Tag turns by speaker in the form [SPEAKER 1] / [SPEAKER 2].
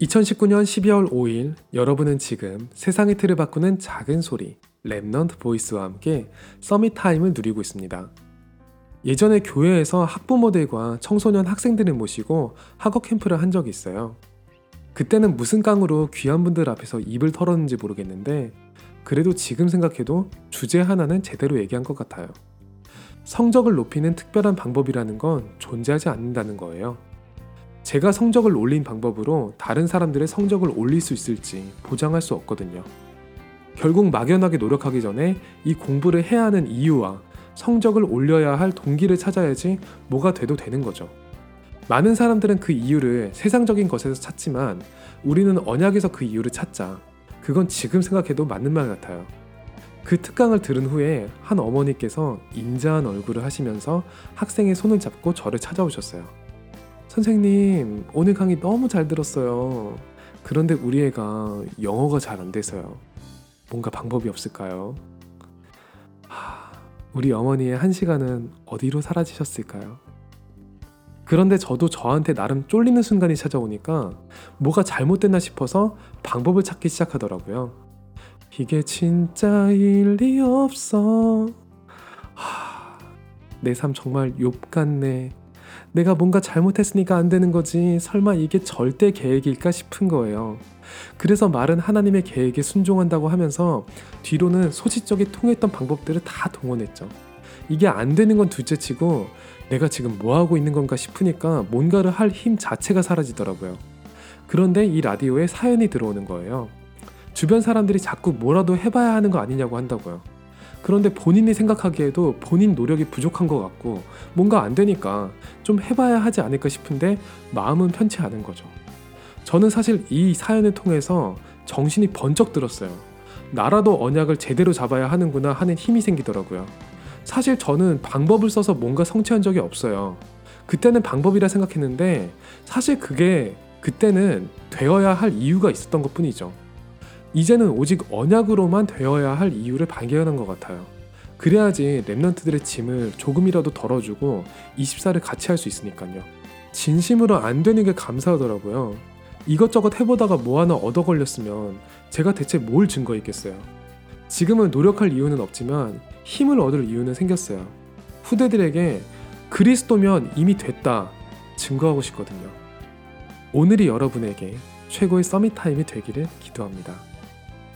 [SPEAKER 1] 2019년 12월 5일 여러분은 지금 세상의 틀을 바꾸는 작은 소리 Remnant Voice와 함께 Summit Time을 누리고 있습니다. 예전에 교회에서 학부모들과 청소년 학생들을 모시고 학업 캠프를 한 적이 있어요. 그때는 무슨 깡으로 귀한 분들 앞에서 입을 털었는지 모르겠는데 그래도 지금 생각해도 주제 하나는 제대로 얘기한 것 같아요. 성적을 높이는 특별한 방법이라는 건 존재하지 않는다는 거예요. 제가 성적을 올린 방법으로 다른 사람들의 성적을 올릴 수 있을지 보장할 수 없거든요. 결국 막연하게 노력하기 전에 이 공부를 해야 하는 이유와 성적을 올려야 할 동기를 찾아야지 뭐가 돼도 되는 거죠. 많은 사람들은 그 이유를 세상적인 것에서 찾지만 우리는 언약에서 그 이유를 찾자. 그건 지금 생각해도 맞는 말 같아요. 그 특강을 들은 후에 한 어머니께서 인자한 얼굴을 하시면서 학생의 손을 잡고 저를 찾아오셨어요. 선생님, 오늘 강의 너무 잘 들었어요. 그런데 우리 애가 영어가 잘 안 돼서요. 뭔가 방법이 없을까요? 하, 우리 어머니의 한 시간은 어디로 사라지셨을까요? 그런데 저도 저한테 나름 쫄리는 순간이 찾아오니까 뭐가 잘못됐나 싶어서 방법을 찾기 시작하더라고요. 이게 진짜 일리 없어. 하, 내 삶 정말 욕 같네. 내가 뭔가 잘못했으니까 안 되는 거지. 설마 이게 절대 계획일까 싶은 거예요. 그래서 말은 하나님의 계획에 순종한다고 하면서 뒤로는 소시적이 통했던 방법들을 다 동원했죠. 이게 안 되는 건 둘째 치고 내가 지금 뭐 하고 있는 건가 싶으니까 뭔가를 할 힘 자체가 사라지더라고요. 그런데 이 라디오에 사연이 들어오는 거예요. 주변 사람들이 자꾸 뭐라도 해봐야 하는 거 아니냐고 한다고요. 그런데 본인이 생각하기에도 본인 노력이 부족한 것 같고 뭔가 안 되니까 좀 해봐야 하지 않을까 싶은데 마음은 편치 않은 거죠. 저는 사실 이 사연을 통해서 정신이 번쩍 들었어요. 나라도 언약을 제대로 잡아야 하는구나 하는 힘이 생기더라고요. 사실 저는 방법을 써서 뭔가 성취한 적이 없어요. 그때는 방법이라 생각했는데 사실 그게 그때는 되어야 할 이유가 있었던 것 뿐이죠. 이제는 오직 언약으로만 되어야 할 이유를 발견한 것 같아요. 그래야지 랩런트들의 짐을 조금이라도 덜어주고 24를 같이 할 수 있으니까요. 진심으로 안 되는 게 감사하더라고요. 이것저것 해보다가 뭐 하나 얻어 걸렸으면 제가 대체 뭘 증거 있겠어요. 지금은 노력할 이유는 없지만 힘을 얻을 이유는 생겼어요. 후대들에게 그리스도면 이미 됐다 증거하고 싶거든요. 오늘이 여러분에게 최고의 Summit Time이 되기를 기도합니다.